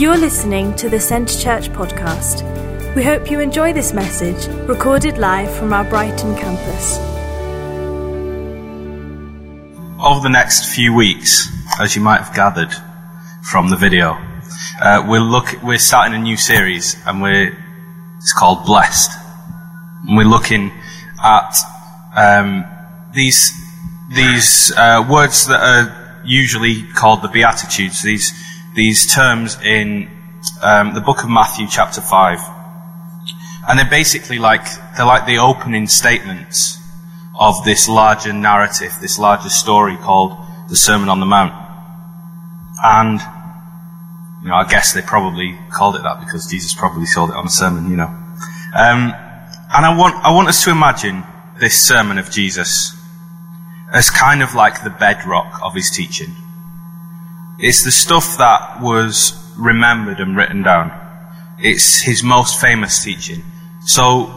You're listening to the Centre Church podcast. We hope you enjoy this message, recorded live from our Brighton campus. Over the next few weeks, as you might have gathered from the video, uh, we'll look, we're starting a new series, and we're, it's called Blessed. And we're looking at um, these these uh, words that are usually called the Beatitudes. These these terms in um, the book of Matthew, chapter 5. And they're basically like, they're like the opening statements of this larger narrative, this larger story called the Sermon on the Mount. And, you know, I guess they probably called it that because Jesus probably sold it on a sermon, you know. Um, and I want, I want us to imagine this sermon of Jesus as kind of like the bedrock of his teaching. It's the stuff that was remembered and written down. It's his most famous teaching. So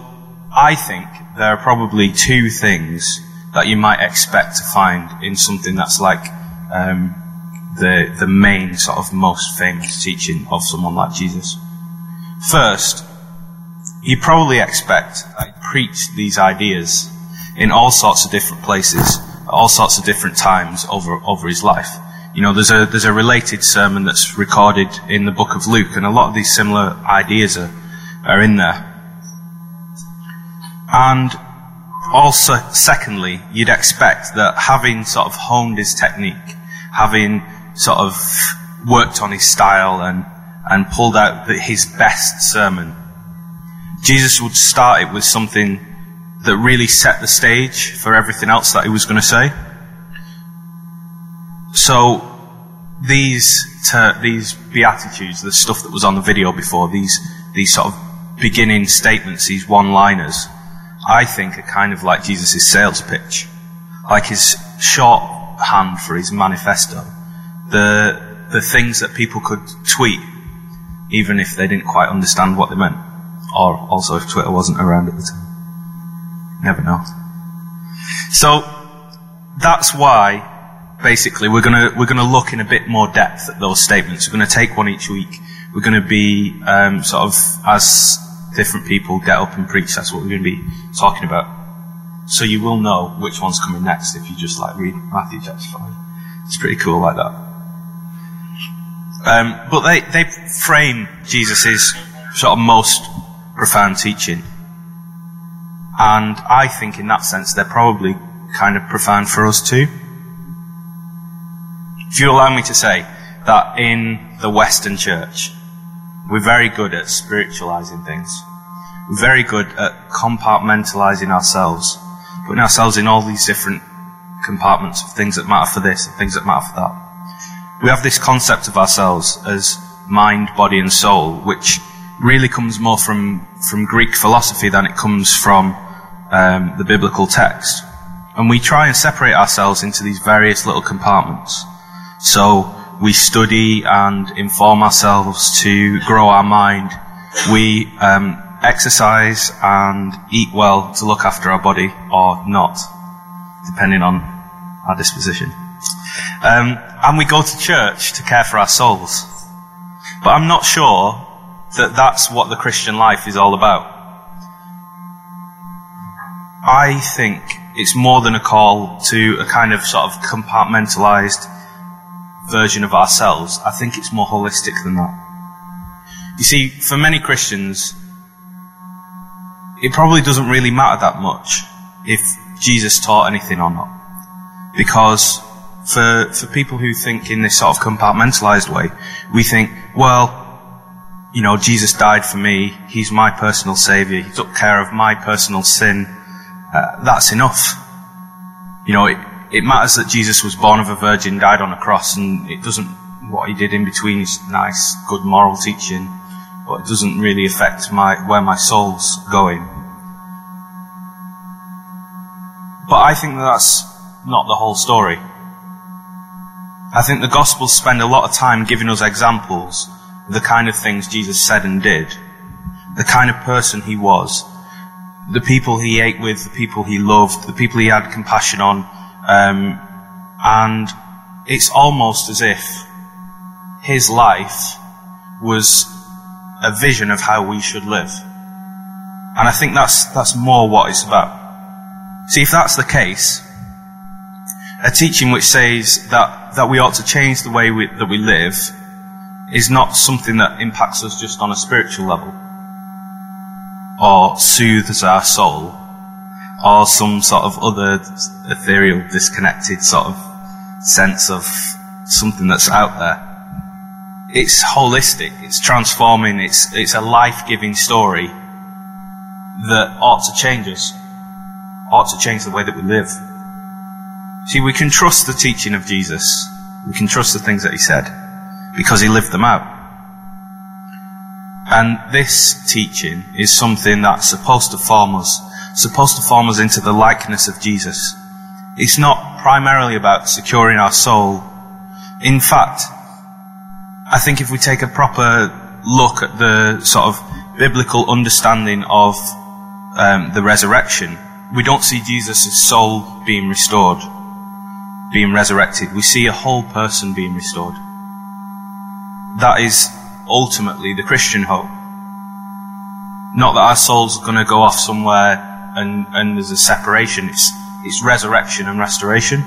I think there are probably two things that you might expect to find in something that's like um, the the main sort of most famous teaching of someone like Jesus. First, you probably expect he preached these ideas in all sorts of different places, at all sorts of different times over over his life. You know, there's a, there's a related sermon that's recorded in the book of Luke, and a lot of these similar ideas are, are in there. And also, secondly, you'd expect that having sort of honed his technique, having sort of worked on his style and, and pulled out his best sermon, Jesus would start it with something that really set the stage for everything else that he was going to say. So these ter- these beatitudes, the stuff that was on the video before, these these sort of beginning statements, these one-liners, I think are kind of like Jesus' sales pitch, like his shorthand for his manifesto, the the things that people could tweet, even if they didn't quite understand what they meant, or also if Twitter wasn't around at the time. Never know. So that's why basically we're going to we're going to look in a bit more depth at those statements. We're going to take one each week. We're going to be um, sort of as different people get up and preach. That's what we're going to be talking about. So you will know which one's coming next if you just like read Matthew chapter five. It's pretty cool like that. Um, but they they frame Jesus's sort of most profound teaching, and I think in that sense they're probably kind of profound for us too. If you allow me to say that in the Western church, we're very good at spiritualizing things. We're very good at compartmentalizing ourselves, putting ourselves in all these different compartments of things that matter for this and things that matter for that. We have this concept of ourselves as mind, body, and soul, which really comes more from, from Greek philosophy than it comes from um, the biblical text. And we try and separate ourselves into these various little compartments. So we study and inform ourselves to grow our mind. We um, exercise and eat well to look after our body or not, depending on our disposition. Um, and we go to church to care for our souls. But I'm not sure that that's what the Christian life is all about. I think it's more than a call to a kind of sort of compartmentalized version of ourselves. I think it's more holistic than that. You see, for many Christians, it probably doesn't really matter that much if Jesus taught anything or not. Because for, for people who think in this sort of compartmentalized way, we think, well, you know, Jesus died for me. He's my personal savior. He took care of my personal sin. Uh, that's enough. You know, it, it matters that Jesus was born of a virgin, died on a cross, and it doesn't, what he did in between is nice, good moral teaching, but it doesn't really affect my, where my soul's going. But I think that that's not the whole story. I think the Gospels spend a lot of time giving us examples of the kind of things Jesus said and did, the kind of person he was, the people he ate with, the people he loved, the people he had compassion on, um, and it's almost as if his life was a vision of how we should live. And I think that's, that's more what it's about. See, if that's the case, a teaching which says that, that we ought to change the way we, that we live is not something that impacts us just on a spiritual level or soothes our soul or some sort of other ethereal, disconnected sort of sense of something that's out there. It's holistic, it's transforming, it's, it's a life-giving story that ought to change us, ought to change the way that we live. See, we can trust the teaching of Jesus. We can trust the things that he said because he lived them out. And this teaching is something that's supposed to form us, supposed to form us into the likeness of Jesus. It's not primarily about securing our soul. In fact, I think if we take a proper look at the sort of biblical understanding of um, the resurrection, we don't see Jesus' soul being restored, being resurrected. We see a whole person being restored. That is ultimately the Christian hope. Not that our soul's going to go off somewhere and, and there's a separation. It's, it's resurrection and restoration.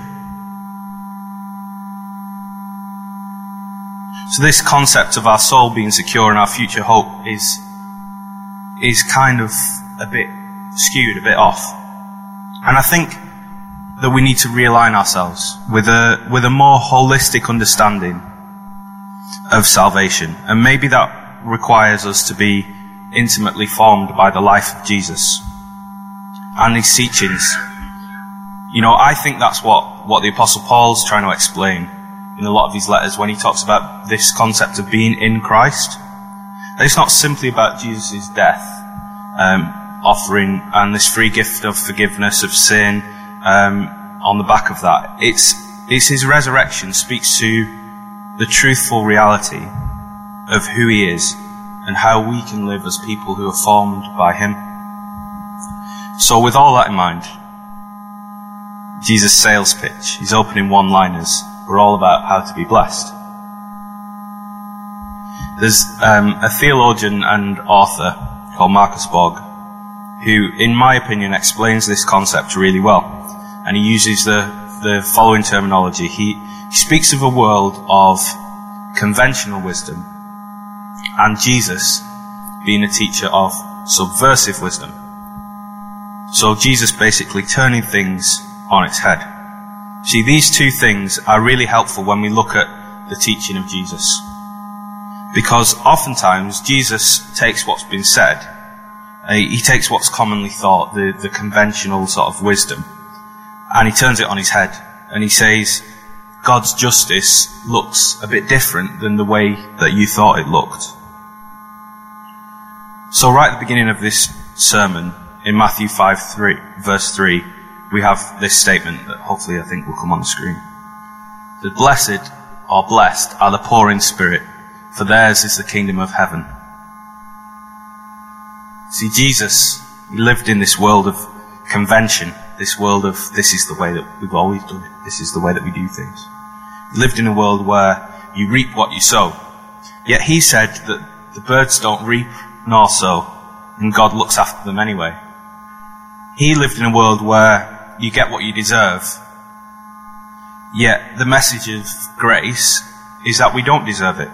So this concept of our soul being secure and our future hope is, is kind of a bit skewed, a bit off. And I think that we need to realign ourselves with a, with a more holistic understanding of salvation. And maybe that requires us to be intimately formed by the life of Jesus and his teachings. You know, I think that's what, what the apostle Paul's trying to explain in a lot of his letters when he talks about this concept of being in Christ. That it's not simply about Jesus' death, um, offering and this free gift of forgiveness of sin um, on the back of that. It's it's his resurrection speaks to the truthful reality of who he is and how we can live as people who are formed by him. So with all that in mind, Jesus' sales pitch, his opening one-liners, were all about how to be blessed. There's um, a theologian and author called Marcus Borg who, in my opinion, explains this concept really well. And he uses the, the following terminology. He, he speaks of a world of conventional wisdom and Jesus being a teacher of subversive wisdom. So Jesus basically turning things on its head. See, these two things are really helpful when we look at the teaching of Jesus. Because oftentimes Jesus takes what's been said uh, he takes what's commonly thought, the, the conventional sort of wisdom, and he turns it on his head. And he says, God's justice looks a bit different than the way that you thought it looked. So right at the beginning of this sermon, in Matthew 5, 3, verse 3, we have this statement that hopefully I think will come on the screen. The blessed or blessed are the poor in spirit, for theirs is the kingdom of heaven. See, Jesus, he lived in this world of convention, this world of this is the way that we've always done it, this is the way that we do things. He lived in a world where you reap what you sow. Yet he said that the birds don't reap nor sow, and God looks after them anyway. He lived in a world where you get what you deserve. Yet the message of grace is that we don't deserve it.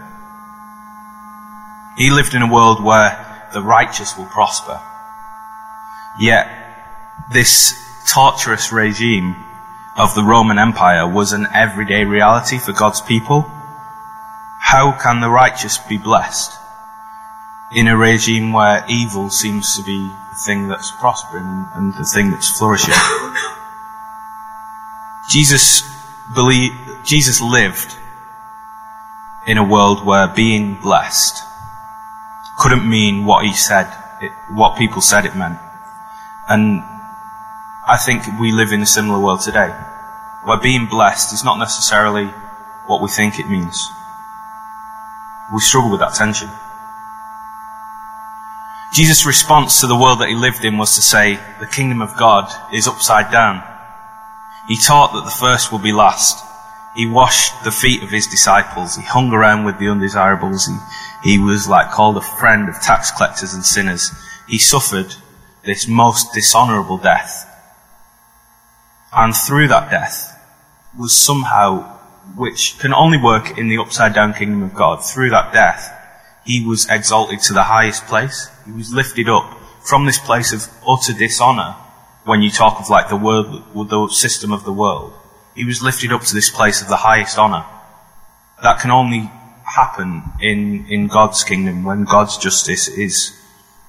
He lived in a world where the righteous will prosper. Yet, this torturous regime of the Roman Empire was an everyday reality for God's people. How can the righteous be blessed in a regime where evil seems to be the thing that's prospering and the thing that's flourishing? Jesus believed, Jesus lived in a world where being blessed couldn't mean what he said, it, what people said it meant. And I think we live in a similar world today, where being blessed is not necessarily what we think it means. We struggle with that tension. Jesus' response to the world that he lived in was to say, the kingdom of God is upside down. He taught that the first will be last. He washed the feet of his disciples. He hung around with the undesirables. He, He was like called a friend of tax collectors and sinners. He suffered this most dishonorable death. And through that death was somehow, which can only work in the upside down kingdom of God, through that death, he was exalted to the highest place. He was lifted up from this place of utter dishonor when you talk of like the world, the system of the world. He was lifted up to this place of the highest honor. That can only happen in, in God's kingdom when God's justice is,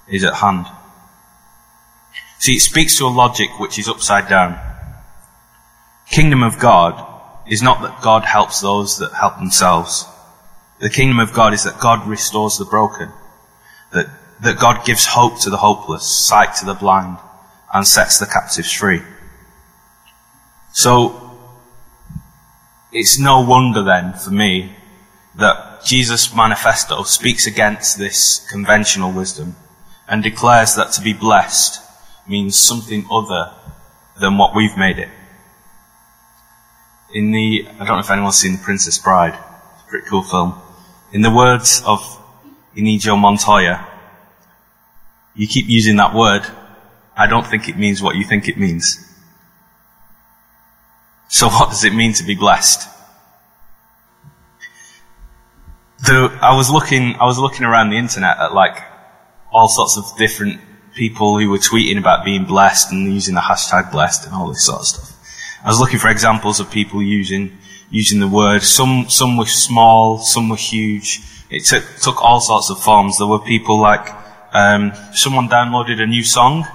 is at hand. See, it speaks to a logic which is upside down. Kingdom of God is not that God helps those that help themselves. The kingdom of God is that God restores the broken, that, that God gives hope to the hopeless, sight to the blind, and sets the captives free. So, it's no wonder then for me that Jesus' manifesto speaks against this conventional wisdom and declares that to be blessed means something other than what we've made it. In the, I don't know if anyone's seen The Princess Bride. It's a pretty cool film. In the words of Inigo Montoya, you keep using that word. I don't think it means what you think it means. So what does it mean to be blessed? The, I was looking, I was looking around the internet at like all sorts of different people who were tweeting about being blessed and using the hashtag blessed and all this sort of stuff. I was looking for examples of people using using the word. Some some were small, some were huge. It took took all sorts of forms. There were people like um, someone downloaded a new song,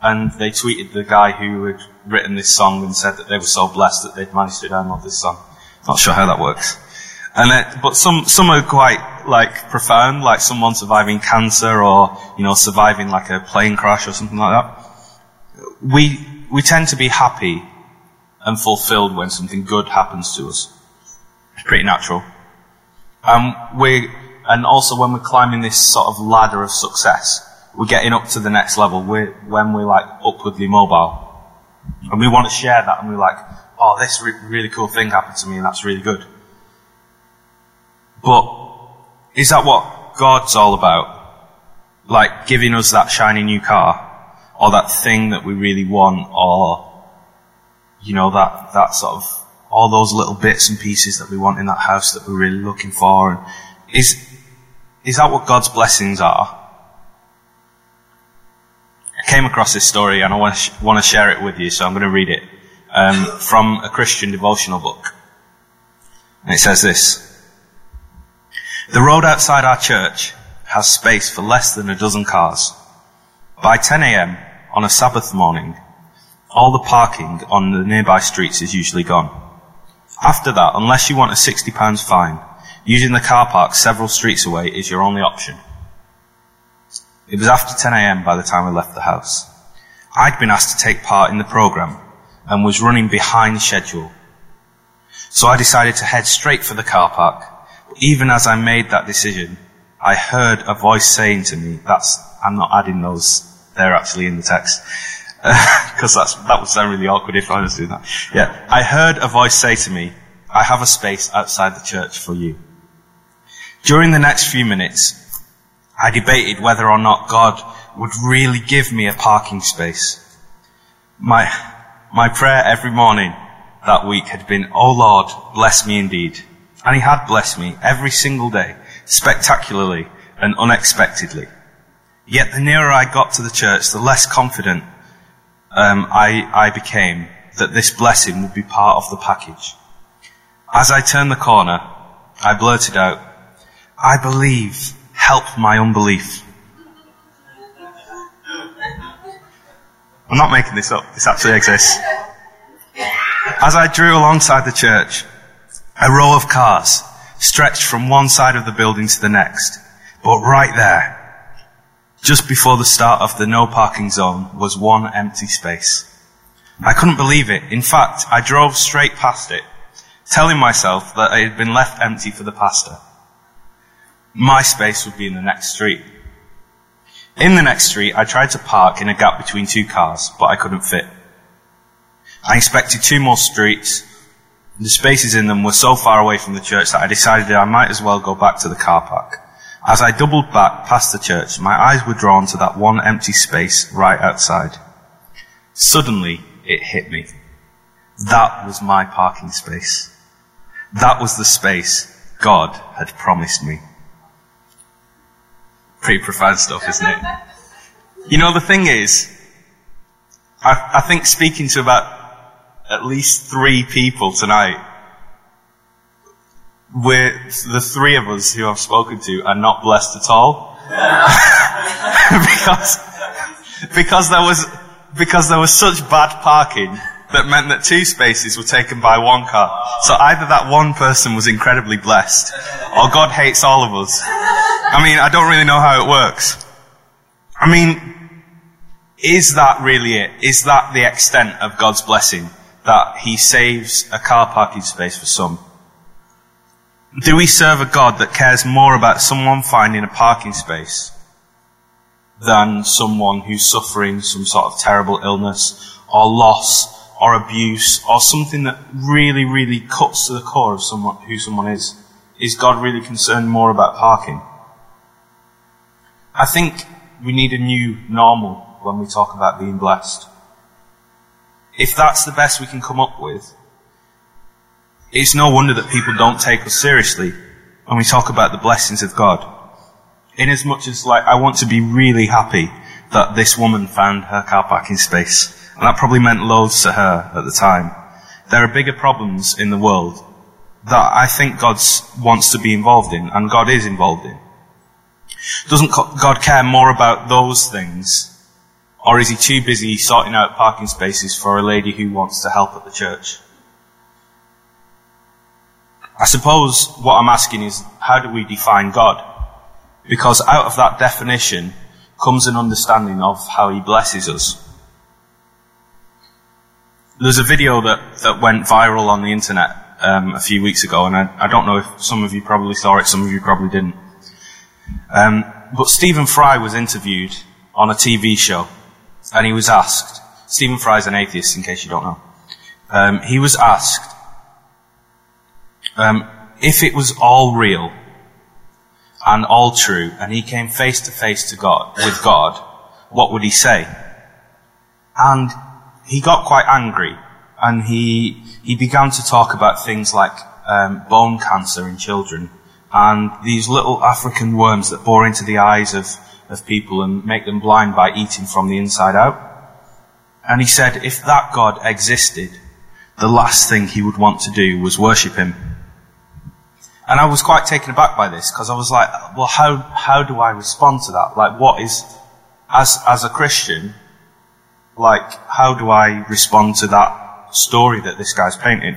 and they tweeted the guy who had written this song and said that they were so blessed that they'd managed to download this song. Not sure how that works. And it, but some some are quite like profound, like someone surviving cancer or you know surviving like a plane crash or something like that. We we tend to be happy and fulfilled when something good happens to us. It's pretty natural. Um, we, and also when we're climbing this sort of ladder of success, we're getting up to the next level we're, when we're like upwardly mobile. And we want to share that and we're like, oh, this re- really cool thing happened to me and that's really good. But is that what God's all about? Like giving us that shiny new car or that thing that we really want or you know, that, that sort of, all those little bits and pieces that we want in that house that we're really looking for. And is, is that what God's blessings are? I came across this story and I want to, sh- want to share it with you, so I'm going to read it um, from a Christian devotional book. And it says this. The road outside our church has space for less than a dozen cars. By 10 a.m. on a Sabbath morning, all the parking on the nearby streets is usually gone. After that, unless you want a £60 fine, using the car park several streets away is your only option. It was after 10am by the time I left the house. I'd been asked to take part in the programme and was running behind schedule. So I decided to head straight for the car park. Even as I made that decision, I heard a voice saying to me, that's, I'm not adding those, they're actually in the text because that's that would sound really awkward if I was doing that. Yeah, I heard a voice say to me, "I have a space outside the church for you." During the next few minutes, I debated whether or not God would really give me a parking space. My my prayer every morning that week had been, "Oh Lord, bless me indeed," and He had blessed me every single day, spectacularly and unexpectedly. Yet the nearer I got to the church, the less confident um, I, I became that this blessing would be part of the package. As I turned the corner, I blurted out, I believe, help my unbelief. I'm not making this up, this actually exists. As I drew alongside the church, a row of cars stretched from one side of the building to the next, but right there, just before the start of the no parking zone was one empty space. I couldn't believe it. In fact, I drove straight past it, telling myself that it had been left empty for the pastor. My space would be in the next street. In the next street, I tried to park in a gap between two cars, but I couldn't fit. I inspected two more streets. The spaces in them were so far away from the church that I decided I might as well go back to the car park. As I doubled back past the church, my eyes were drawn to that one empty space right outside. Suddenly, it hit me. That was my parking space. That was the space God had promised me. Pretty profound stuff, isn't it? You know, the thing is, I, I think speaking to about at least three people tonight, we're, the three of us who I've spoken to are not blessed at all. because, because there was, because there was such bad parking that meant that two spaces were taken by one car. So either that one person was incredibly blessed, or God hates all of us. I mean, I don't really know how it works. I mean, is that really it? Is that the extent of God's blessing? That He saves a car parking space for some? Do we serve a God that cares more about someone finding a parking space than someone who's suffering some sort of terrible illness or loss or abuse or something that really, really cuts to the core of someone, who someone is? Is God really concerned more about parking? I think we need a new normal when we talk about being blessed. If that's the best we can come up with, it's no wonder that people don't take us seriously when we talk about the blessings of God. Inasmuch as like, I want to be really happy that this woman found her car parking space. And that probably meant loads to her at the time. There are bigger problems in the world that I think God wants to be involved in, and God is involved in. Doesn't God care more about those things? Or is he too busy sorting out parking spaces for a lady who wants to help at the church? I suppose what I'm asking is, how do we define God? Because out of that definition comes an understanding of how he blesses us. There's a video that, that went viral on the internet um, a few weeks ago, and I, I, don't know if some of you probably saw it, some of you probably didn't. Um, but Stephen Fry was interviewed on a TV show, and he was asked. Stephen Fry is an atheist, in case you don't know. Um, he was asked um, if it was all real and all true, and he came face to face to God with God, what would he say? And he got quite angry, and he he began to talk about things like um, bone cancer in children and these little African worms that bore into the eyes of, of people and make them blind by eating from the inside out. And he said, if that God existed, the last thing he would want to do was worship him. And I was quite taken aback by this because I was like, well, how, how do I respond to that? Like, what is, as, as a Christian, like, how do I respond to that story that this guy's painting?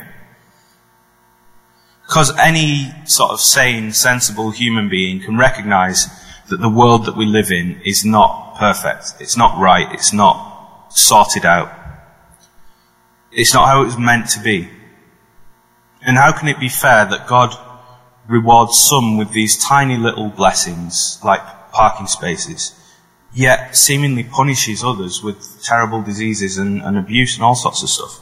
Because any sort of sane, sensible human being can recognize that the world that we live in is not perfect. It's not right. It's not sorted out. It's not how it was meant to be. And how can it be fair that God rewards some with these tiny little blessings, like parking spaces, yet seemingly punishes others with terrible diseases and, and abuse and all sorts of stuff?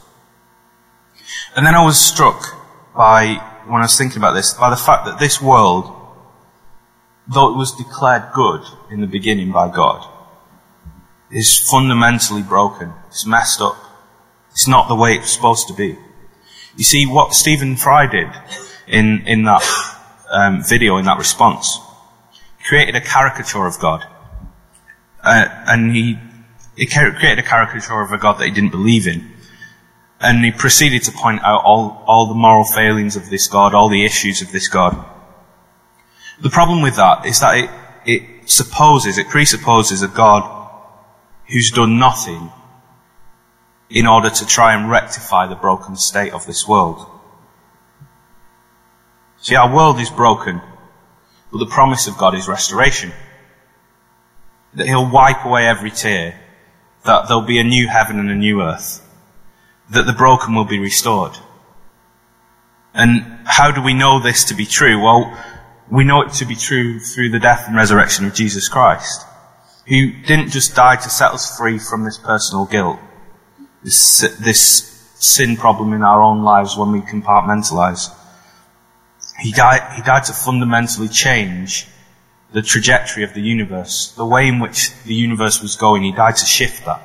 And then I was struck by when I was thinking about this, by the fact that this world, though it was declared good in the beginning by God, is fundamentally broken. It's messed up. It's not the way it's supposed to be. You see, what Stephen Fry did in, in that um, video, in that response, created a caricature of God. Uh, and he, he created a caricature of a God that he didn't believe in. And he proceeded to point out all, all the moral failings of this God, all the issues of this God. The problem with that is that it, it supposes, it presupposes a God who's done nothing in order to try and rectify the broken state of this world. See, our world is broken, but the promise of God is restoration. That He'll wipe away every tear, that there'll be a new heaven and a new earth that the broken will be restored. And how do we know this to be true? Well, we know it to be true through the death and resurrection of Jesus Christ, who didn't just die to set us free from this personal guilt, this, this sin problem in our own lives when we compartmentalize. He died, he died to fundamentally change the trajectory of the universe, the way in which the universe was going. He died to shift that.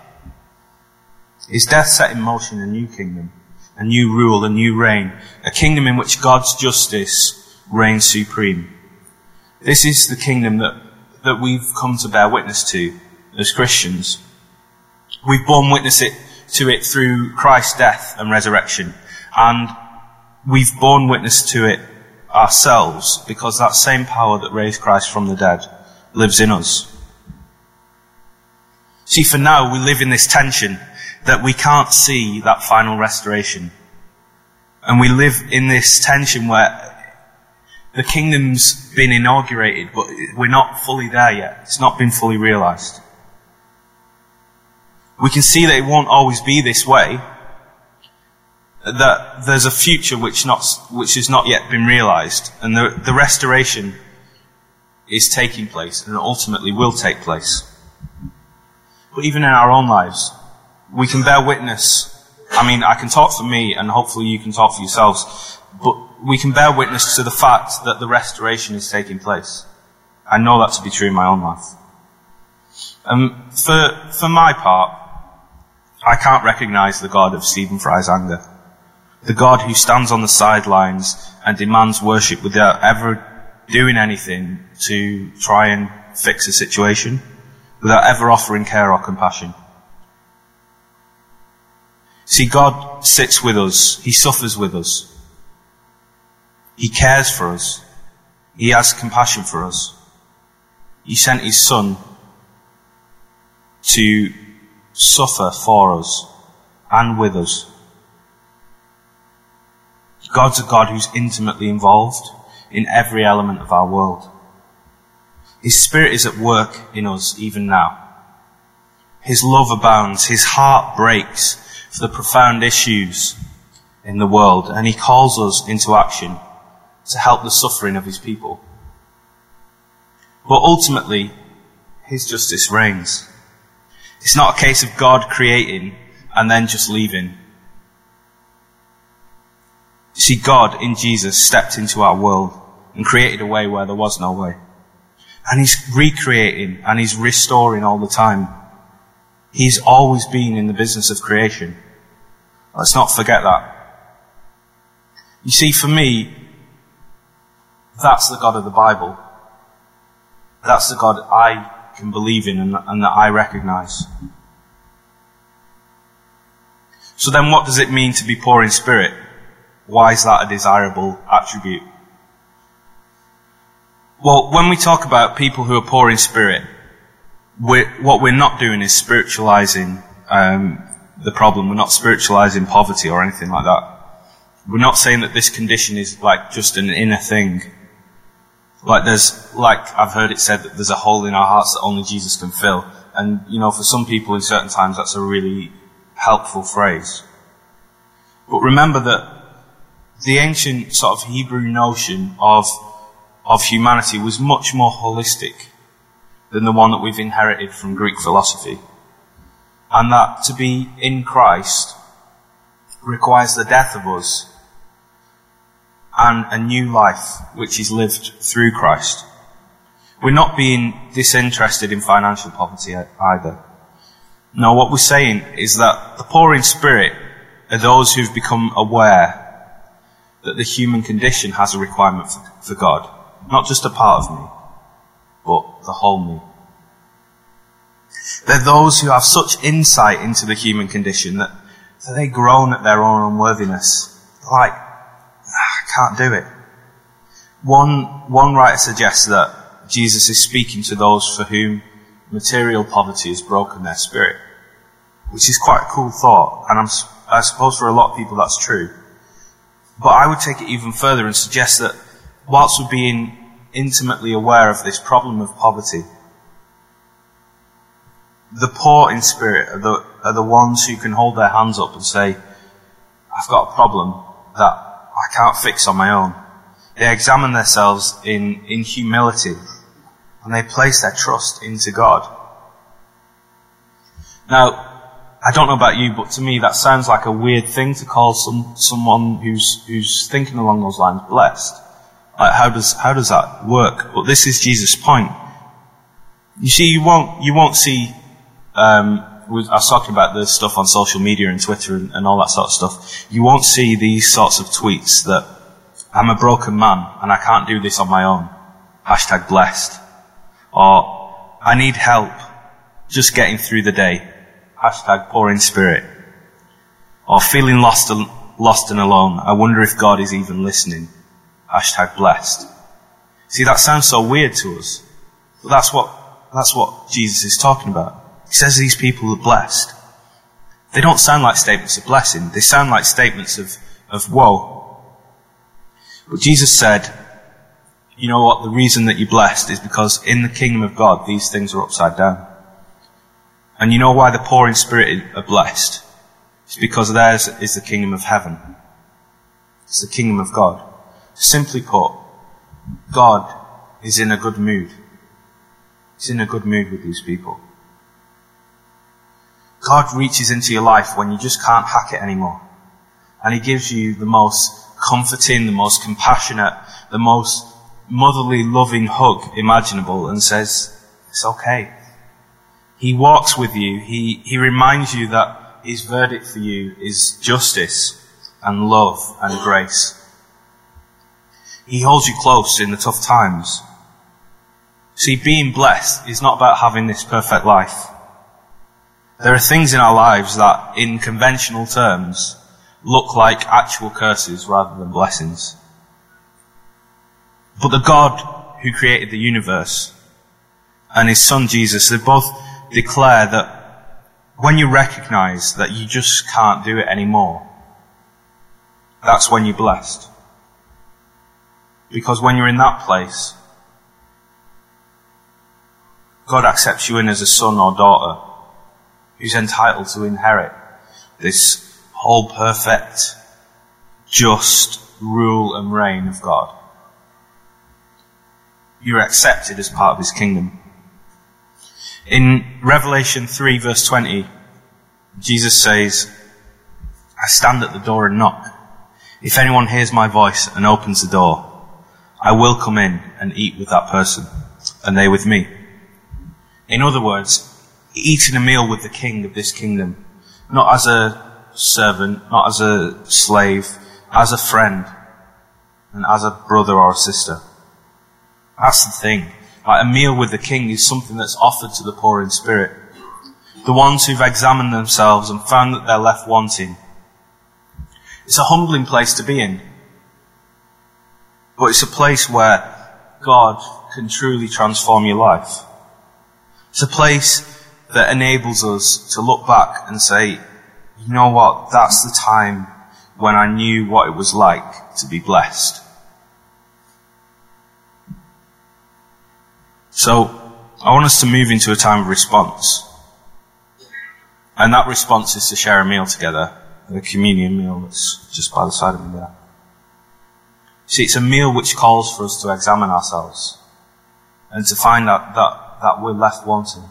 His death set in motion a new kingdom, a new rule, a new reign, a kingdom in which God's justice reigns supreme. This is the kingdom that, that we've come to bear witness to as Christians. We've borne witness it, to it through Christ's death and resurrection. And we've borne witness to it ourselves because that same power that raised Christ from the dead lives in us. See, for now we live in this tension that we can't see that final restoration. And we live in this tension where the kingdom's been inaugurated, but we're not fully there yet. It's not been fully realized. We can see that it won't always be this way, that there's a future which not, which has not yet been realized, and the, the restoration is taking place and ultimately will take place. But even in our own lives, we can bear witness. I mean, I can talk for me, and hopefully you can talk for yourselves, but we can bear witness to the fact that the restoration is taking place. I know that to be true in my own life. Um, for, for my part, I can't recognize the God of Stephen Fry's anger. The God who stands on the sidelines and demands worship without ever doing anything to try and fix a situation, without ever offering care or compassion. See, God sits with us. He suffers with us. He cares for us. He has compassion for us. He sent His Son to suffer for us and with us. God's a God who's intimately involved in every element of our world. His Spirit is at work in us even now. His love abounds. His heart breaks for the profound issues in the world and He calls us into action to help the suffering of His people. But ultimately, His justice reigns. It's not a case of God creating and then just leaving. See, God in Jesus stepped into our world and created a way where there was no way. And He's recreating and He's restoring all the time. He's always been in the business of creation. Let's not forget that. You see, for me, that's the God of the Bible. That's the God I can believe in and, and that I recognize. So then what does it mean to be poor in spirit? Why is that a desirable attribute? Well, when we talk about people who are poor in spirit, we're, what we're not doing is spiritualizing um, the problem. We're not spiritualizing poverty or anything like that. We're not saying that this condition is like just an inner thing. Like there's, like I've heard it said that there's a hole in our hearts that only Jesus can fill. And, you know, for some people in certain times that's a really helpful phrase. But remember that the ancient sort of Hebrew notion of, of humanity was much more holistic than the one that we've inherited from Greek philosophy. And that to be in Christ requires the death of us and a new life which is lived through Christ. We're not being disinterested in financial poverty either. No, what we're saying is that the poor in spirit are those who've become aware that the human condition has a requirement for, for God. Not just a part of me, but the whole me. They're those who have such insight into the human condition that, that they groan at their own unworthiness. Like, ah, I can't do it. One, one writer suggests that Jesus is speaking to those for whom material poverty has broken their spirit, which is quite a cool thought, and I'm, I suppose for a lot of people that's true. But I would take it even further and suggest that whilst we're being intimately aware of this problem of poverty, the poor in spirit are the, are the ones who can hold their hands up and say, I've got a problem that I can't fix on my own. They examine themselves in, in humility and they place their trust into God. Now, I don't know about you, but to me that sounds like a weird thing to call some, someone who's, who's thinking along those lines blessed. Like, how does, how does that work? But this is Jesus' point. You see, you won't, you won't see, um, I was talking about the stuff on social media and Twitter and, and all that sort of stuff. You won't see these sorts of tweets that I'm a broken man and I can't do this on my own. Hashtag blessed. Or I need help just getting through the day. Hashtag poor in spirit. Or feeling lost, and, lost and alone. I wonder if God is even listening. Hashtag blessed. See, that sounds so weird to us. But that's what, that's what Jesus is talking about. He says these people are blessed. They don't sound like statements of blessing. They sound like statements of, of woe. But Jesus said, you know what, the reason that you're blessed is because in the kingdom of God, these things are upside down. And you know why the poor in spirit are blessed? It's because theirs is the kingdom of heaven. It's the kingdom of God. Simply put, God is in a good mood. He's in a good mood with these people. God reaches into your life when you just can't hack it anymore. And He gives you the most comforting, the most compassionate, the most motherly, loving hug imaginable and says, it's okay. He walks with you. He, he reminds you that his verdict for you is justice and love and grace. He holds you close in the tough times. See, being blessed is not about having this perfect life. There are things in our lives that, in conventional terms, look like actual curses rather than blessings. But the God who created the universe and his son Jesus, they both declare that when you recognize that you just can't do it anymore, that's when you're blessed. Because when you're in that place, God accepts you in as a son or daughter who's entitled to inherit this whole perfect, just rule and reign of God. You're accepted as part of his kingdom. In Revelation 3 verse 20, Jesus says, I stand at the door and knock. If anyone hears my voice and opens the door, I will come in and eat with that person, and they with me. In other words, eating a meal with the king of this kingdom, not as a servant, not as a slave, as a friend, and as a brother or a sister. That's the thing. Like a meal with the king is something that's offered to the poor in spirit. The ones who've examined themselves and found that they're left wanting. It's a humbling place to be in. But it's a place where God can truly transform your life. It's a place that enables us to look back and say, you know what, that's the time when I knew what it was like to be blessed. So, I want us to move into a time of response. And that response is to share a meal together, a communion meal that's just by the side of me there. See, it's a meal which calls for us to examine ourselves and to find out that, that we're left wanting.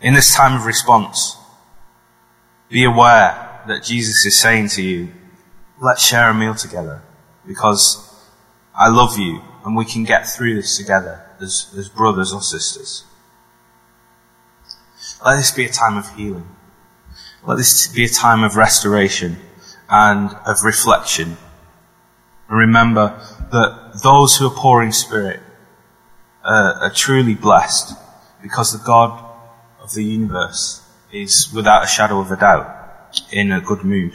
In this time of response, be aware that Jesus is saying to you, let's share a meal together because I love you and we can get through this together as, as brothers or sisters. Let this be a time of healing. Let this be a time of restoration and of reflection. And remember that those who are poor in spirit are truly blessed because the God of the universe is without a shadow of a doubt in a good mood.